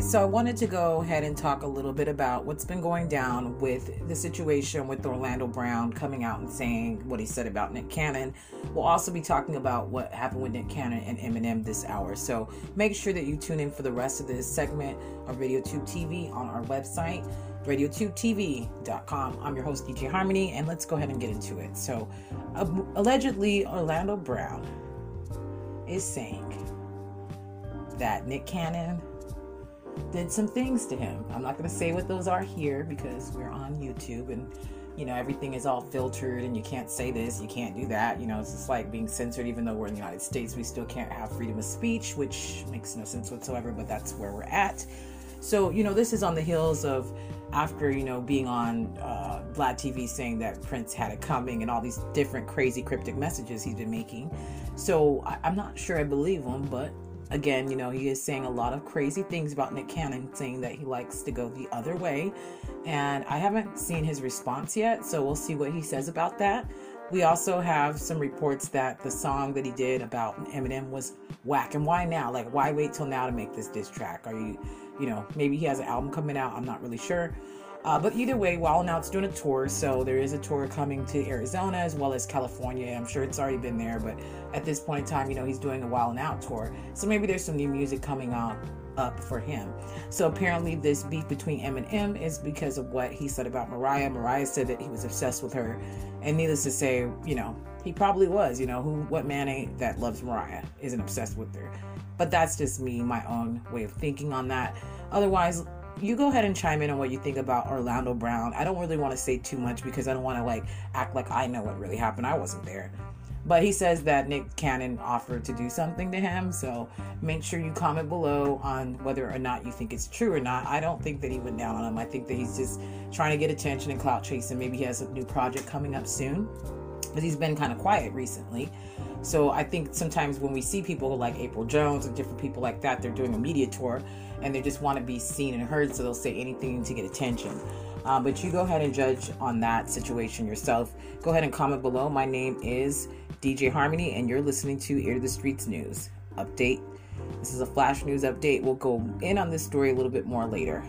so I wanted to go ahead and talk a little bit about what's been going down with the situation with Orlando Brown coming out and saying what he said about Nick Cannon. We'll also be talking about what happened with Nick Cannon and Eminem this hour. So make sure that you tune in for the rest of this segment of RadioTube TV on our website, radiotubetv.com. I'm your host, DJ Harmony, and let's go ahead and get into it. So, uh, allegedly, Orlando Brown is saying that Nick Cannon did some things to him. I'm not going to say what those are here because we're on YouTube and you know everything is all filtered and you can't say this, you can't do that. You know, it's just like being censored even though we're in the United States, we still can't have freedom of speech, which makes no sense whatsoever, but that's where we're at. So, you know, this is on the heels of after, you know, being on uh, Vlad TV saying that Prince had it coming and all these different crazy cryptic messages he's been making. So I- I'm not sure I believe him, but again, you know, he is saying a lot of crazy things about Nick Cannon, saying that he likes to go the other way. And I haven't seen his response yet, so we'll see what he says about that. We also have some reports that the song that he did about Eminem was whack. And why now? Like, why wait till now to make this diss track? Are you, you know, maybe he has an album coming out. I'm not really sure. Uh, but either way, Wild 'N Out's doing a tour, so there is a tour coming to Arizona as well as California. I'm sure it's already been there, but at this point in time, you know, he's doing a Wild 'N Out tour. So maybe there's some new music coming out up for him. So apparently, this beef between Eminem is because of what he said about Mariah. Mariah said that he was obsessed with her, and needless to say, you know, he probably was. You know, who, what man ain't that loves Mariah isn't obsessed with her? But that's just me, my own way of thinking on that. Otherwise, you go ahead and chime in on what you think about Orlando Brown. I don't really want to say too much because I don't want to like act like I know what really happened. I wasn't there. But he says that Nick Cannon offered to do something to him. So make sure you comment below on whether or not you think it's true or not. I don't think that he went down on him. I think that he's just trying to get attention and clout chasing. Maybe he has a new project coming up soon. But he's been kind of quiet recently. So I think sometimes when we see people like Apryl Jones and different people like that, they're doing a media tour and they just want to be seen and heard, so they'll say anything to get attention. Um, but you go ahead and judge on that situation yourself. Go ahead and comment below. My name is DJ Harmony, and you're listening to Ear to the Streets News Update. This is a flash news update. We'll go in on this story a little bit more later.